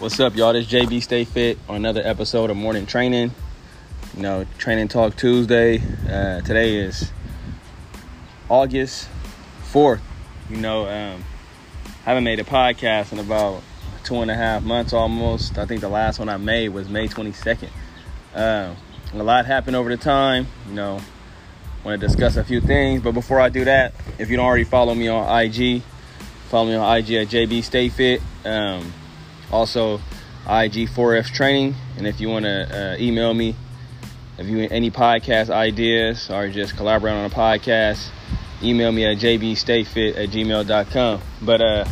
What's up, y'all? This JB Stay Fit on another episode of Morning Training. You know, Training Talk Tuesday. Uh, today is August 4th. You know, um, I haven't made a podcast in about two and a half months almost. I think the last one I made was May 22nd. Uh, a lot happened over the time. You know, want to discuss a few things. But before I do that, if you don't already follow me on IG, follow me on IG at JB Stay Fit. Um, also, IG4F Training. And if you want to uh, email me, if you any podcast ideas or just collaborate on a podcast, email me at jbstayfit at gmail.com. But uh,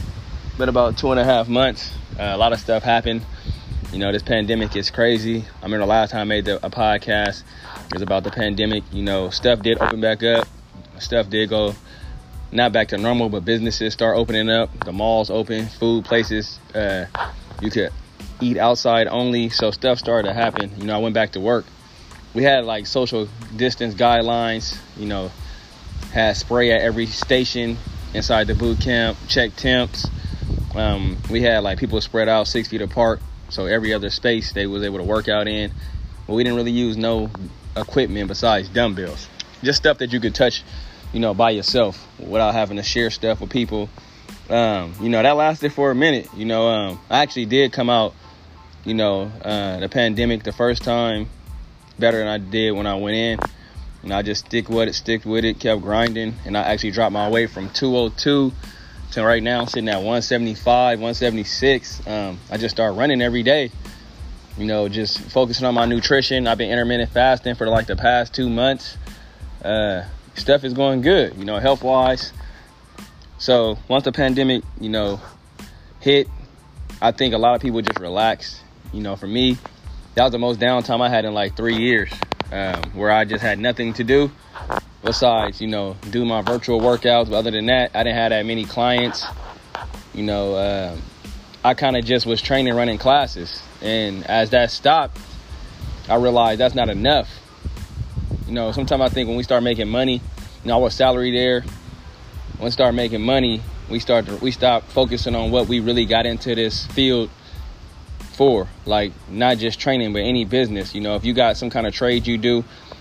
been about two and a half months. Uh, a lot of stuff happened. You know, this pandemic is crazy. I remember the last time I made the, a podcast it was about the pandemic. You know, stuff did open back up. Stuff did go not back to normal, but businesses start opening up. The malls open, food places. Uh, you could eat outside only. So stuff started to happen. You know, I went back to work. We had like social distance guidelines. You know, had spray at every station inside the boot camp. Check temps. Um, we had like people spread out six feet apart. So every other space they was able to work out in. But we didn't really use no equipment besides dumbbells. Just stuff that you could touch, you know, by yourself without having to share stuff with people. Um, you know, that lasted for a minute. You know, um, I actually did come out, you know, uh, the pandemic the first time better than I did when I went in. And I just stick with it, stick with it, kept grinding, and I actually dropped my weight from 202 to right now I'm sitting at 175, 176. Um, I just start running every day you know, just focusing on my nutrition. I've been intermittent fasting for like the past two months. Uh, stuff is going good, you know, health wise. So once the pandemic, you know, hit, I think a lot of people just relaxed. You know, for me, that was the most downtime I had in like three years, um, where I just had nothing to do besides, you know, do my virtual workouts. But other than that, I didn't have that many clients. You know, uh, I kind of just was training, running classes. And as that stopped, I realized that's not enough. You know, sometimes I think when we start making money, you know, I was salary there. When we start making money, we start to, we stop focusing on what we really got into this field for. Like not just training, but any business. You know, if you got some kind of trade you do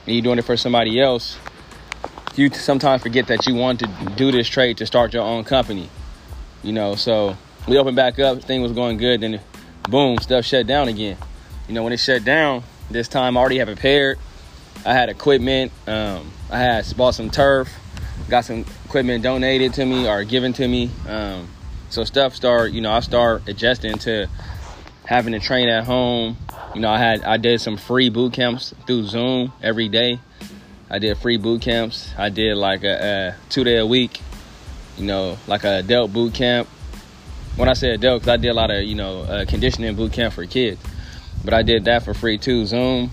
and you're doing it for somebody else, you sometimes forget that you want to do this trade to start your own company. You know, so we opened back up, thing was going good, then boom, stuff shut down again. You know, when it shut down, this time I already had prepared. I had equipment. Um, I had bought some turf, got some equipment donated to me or given to me. Um, so stuff start, you know, I start adjusting to having to train at home. You know, I had I did some free boot camps through Zoom every day. I did free boot camps. I did like a, a two day a week. You know, like a adult boot camp when I say adult, because I did a lot of you know uh, conditioning boot camp for kids, but I did that for free too, Zoom,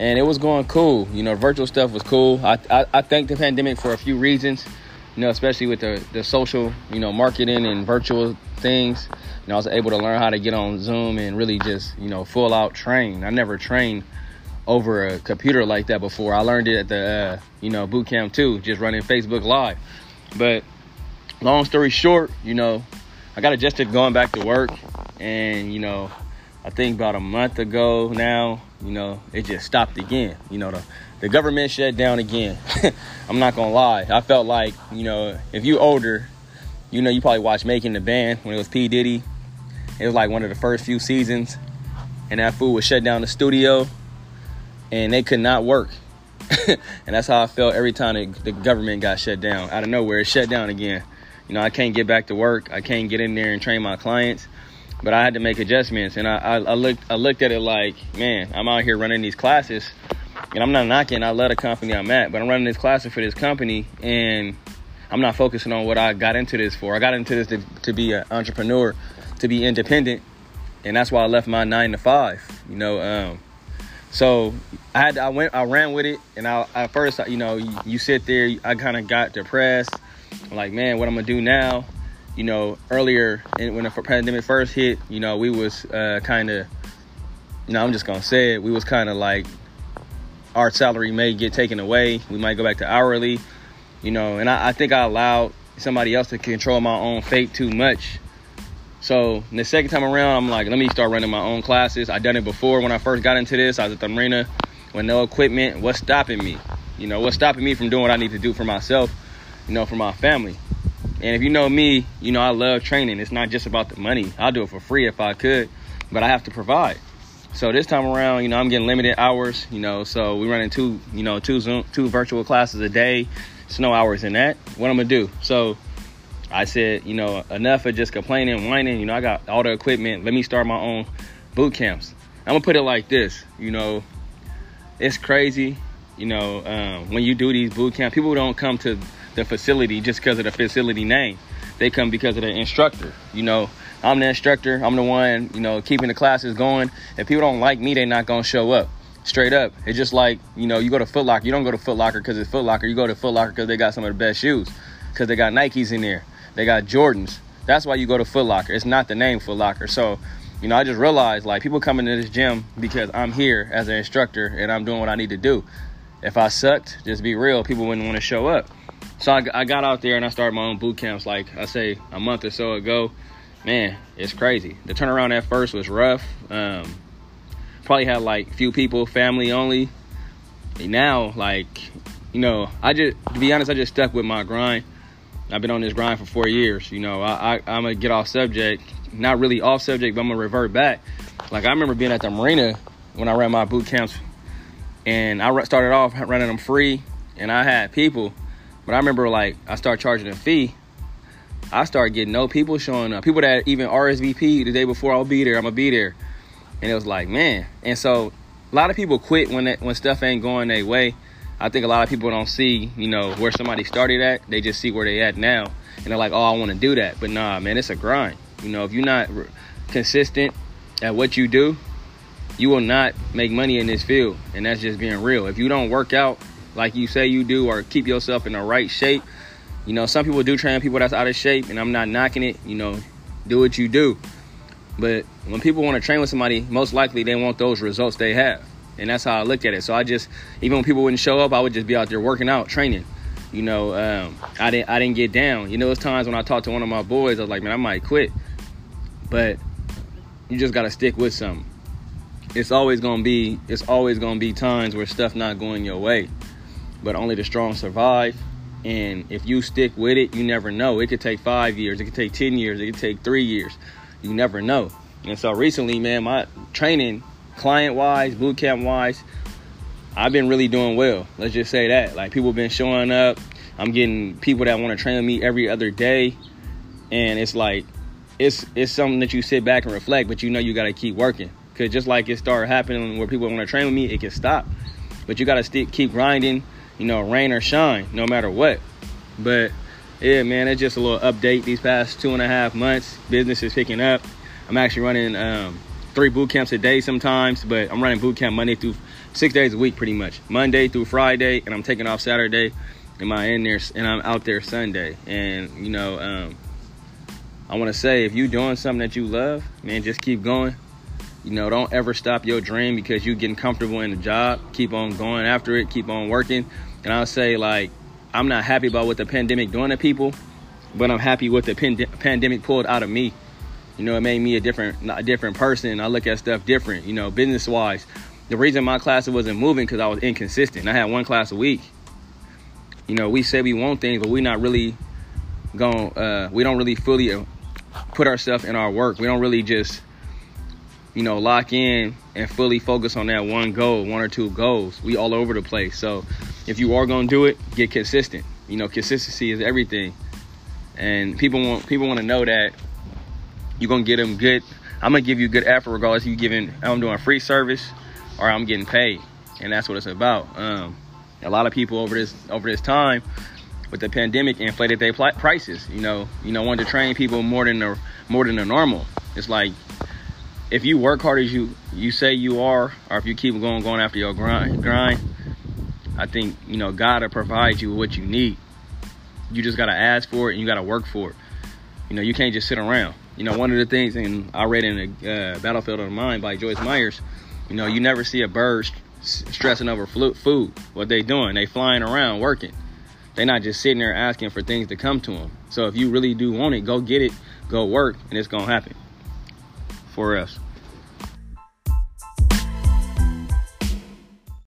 and it was going cool. You know, virtual stuff was cool. I I, I thank the pandemic for a few reasons, you know, especially with the the social you know marketing and virtual things. You know, I was able to learn how to get on Zoom and really just you know full out train. I never trained over a computer like that before. I learned it at the uh, you know boot camp too, just running Facebook Live. But long story short, you know, I got adjusted going back to work, and you know, I think about a month ago now, you know, it just stopped again. You know, the the government shut down again. I'm not gonna lie. I felt like, you know, if you older, you know, you probably watched Making the Band when it was P Diddy. It was like one of the first few seasons, and that fool was shut down the studio, and they could not work. and that's how I felt every time the, the government got shut down. Out of nowhere, it shut down again. You know, I can't get back to work. I can't get in there and train my clients. But I had to make adjustments, and I, I, I looked I looked at it like, man, I'm out here running these classes, and I'm not knocking. I love the company I'm at, but I'm running this classes for this company, and I'm not focusing on what I got into this for. I got into this to, to be an entrepreneur, to be independent, and that's why I left my nine to five. You know, um, so I had I went I ran with it, and I at first you know you, you sit there, I kind of got depressed. I'm like, man, what I'm gonna do now? You know, earlier when the pandemic first hit, you know, we was uh, kind of, you know, I'm just gonna say it, we was kind of like, our salary may get taken away. We might go back to hourly, you know, and I, I think I allowed somebody else to control my own fate too much. So the second time around, I'm like, let me start running my own classes. I done it before when I first got into this. I was at the marina with no equipment. What's stopping me? You know, what's stopping me from doing what I need to do for myself? You know, for my family. And if you know me, you know I love training. It's not just about the money. I'll do it for free if I could, but I have to provide. So this time around, you know, I'm getting limited hours. You know, so we're running two, you know, two Zoom, two virtual classes a day. There's no hours in that. What I'm gonna do? So I said, you know, enough of just complaining, whining. You know, I got all the equipment. Let me start my own boot camps. I'm gonna put it like this. You know, it's crazy. You know, um, when you do these boot camps, people don't come to the facility just because of the facility name. They come because of the instructor. You know, I'm the instructor. I'm the one, you know, keeping the classes going. If people don't like me, they're not gonna show up. Straight up. It's just like, you know, you go to Foot Locker. You don't go to Foot Locker because it's Foot Locker. You go to Foot Locker because they got some of the best shoes. Because they got Nikes in there. They got Jordans. That's why you go to Foot Locker. It's not the name Foot Locker. So, you know, I just realized like people coming to this gym because I'm here as an instructor and I'm doing what I need to do. If I sucked, just be real, people wouldn't want to show up. So I, I got out there and I started my own boot camps like I say a month or so ago. Man, it's crazy. The turnaround at first was rough. Um, probably had like few people, family only. And now, like, you know, I just to be honest, I just stuck with my grind. I've been on this grind for four years. You know, I, I I'm gonna get off subject, not really off subject, but I'm gonna revert back. Like I remember being at the marina when I ran my boot camps, and I started off running them free, and I had people, but I remember like I started charging a fee. I started getting no people showing up. People that even RSVP the day before I'll be there, I'm gonna be there, and it was like man. And so a lot of people quit when that, when stuff ain't going their way I think a lot of people don't see, you know, where somebody started at. They just see where they at now, and they're like, "Oh, I want to do that." But nah, man, it's a grind. You know, if you're not consistent at what you do, you will not make money in this field, and that's just being real. If you don't work out like you say you do, or keep yourself in the right shape, you know, some people do train people that's out of shape, and I'm not knocking it. You know, do what you do. But when people want to train with somebody, most likely they want those results they have and that's how I look at it. So I just even when people wouldn't show up, I would just be out there working out, training. You know, um, I didn't I didn't get down. You know, it's times when I talked to one of my boys, I was like, man, I might quit, but you just gotta stick with something. It's always gonna be it's always gonna be times where stuff not going your way, but only the strong survive. And if you stick with it, you never know. It could take five years, it could take ten years, it could take three years. You never know. And so recently, man, my training client wise, boot camp wise, I've been really doing well. Let's just say that. Like people have been showing up. I'm getting people that want to train with me every other day. And it's like it's it's something that you sit back and reflect, but you know you gotta keep working. Cause just like it started happening where people want to train with me, it can stop. But you gotta keep grinding, you know, rain or shine, no matter what. But yeah, man, it's just a little update these past two and a half months. Business is picking up. I'm actually running um, three boot camps a day sometimes, but I'm running boot camp Monday through six days a week pretty much. Monday through Friday, and I'm taking off Saturday. Am I in there and I'm out there Sunday. And you know, um, I want to say if you're doing something that you love, man, just keep going. You know, don't ever stop your dream because you're getting comfortable in the job. Keep on going after it. Keep on working. And I'll say like, I'm not happy about what the pandemic doing to people, but I'm happy what the pand- pandemic pulled out of me. You know, it made me a different a different person. I look at stuff different. You know, business wise. The reason my class wasn't moving because I was inconsistent. I had one class a week. You know, we say we want things, but we're not really going. Uh, we don't really fully uh, put ourselves in our work. We don't really just, you know, lock in and fully focus on that one goal, one or two goals. We all over the place. So, if you are gonna do it, get consistent. You know, consistency is everything, and people want people want to know that you're gonna get them good. I'm gonna give you good effort regardless you giving I'm doing free service or I'm getting paid, and that's what it's about. Um, a lot of people over this over this time with the pandemic inflated their prices. You know, you know, wanted to train people more than the more than the normal. It's like if you work hard as you you say you are, or if you keep going going after your grind grind, I think you know God will provide you what you need. You just gotta ask for it and you gotta work for it. You know, you can't just sit around. You know, one of the things, and I read in the uh, Battlefield of the Mind by Joyce Meyers, you know, you never see a bird st- stressing over food. What they doing? They flying around working. they're not just sitting there asking for things to come to them. So if you really do want it, go get it, go work, and it's gonna happen for us.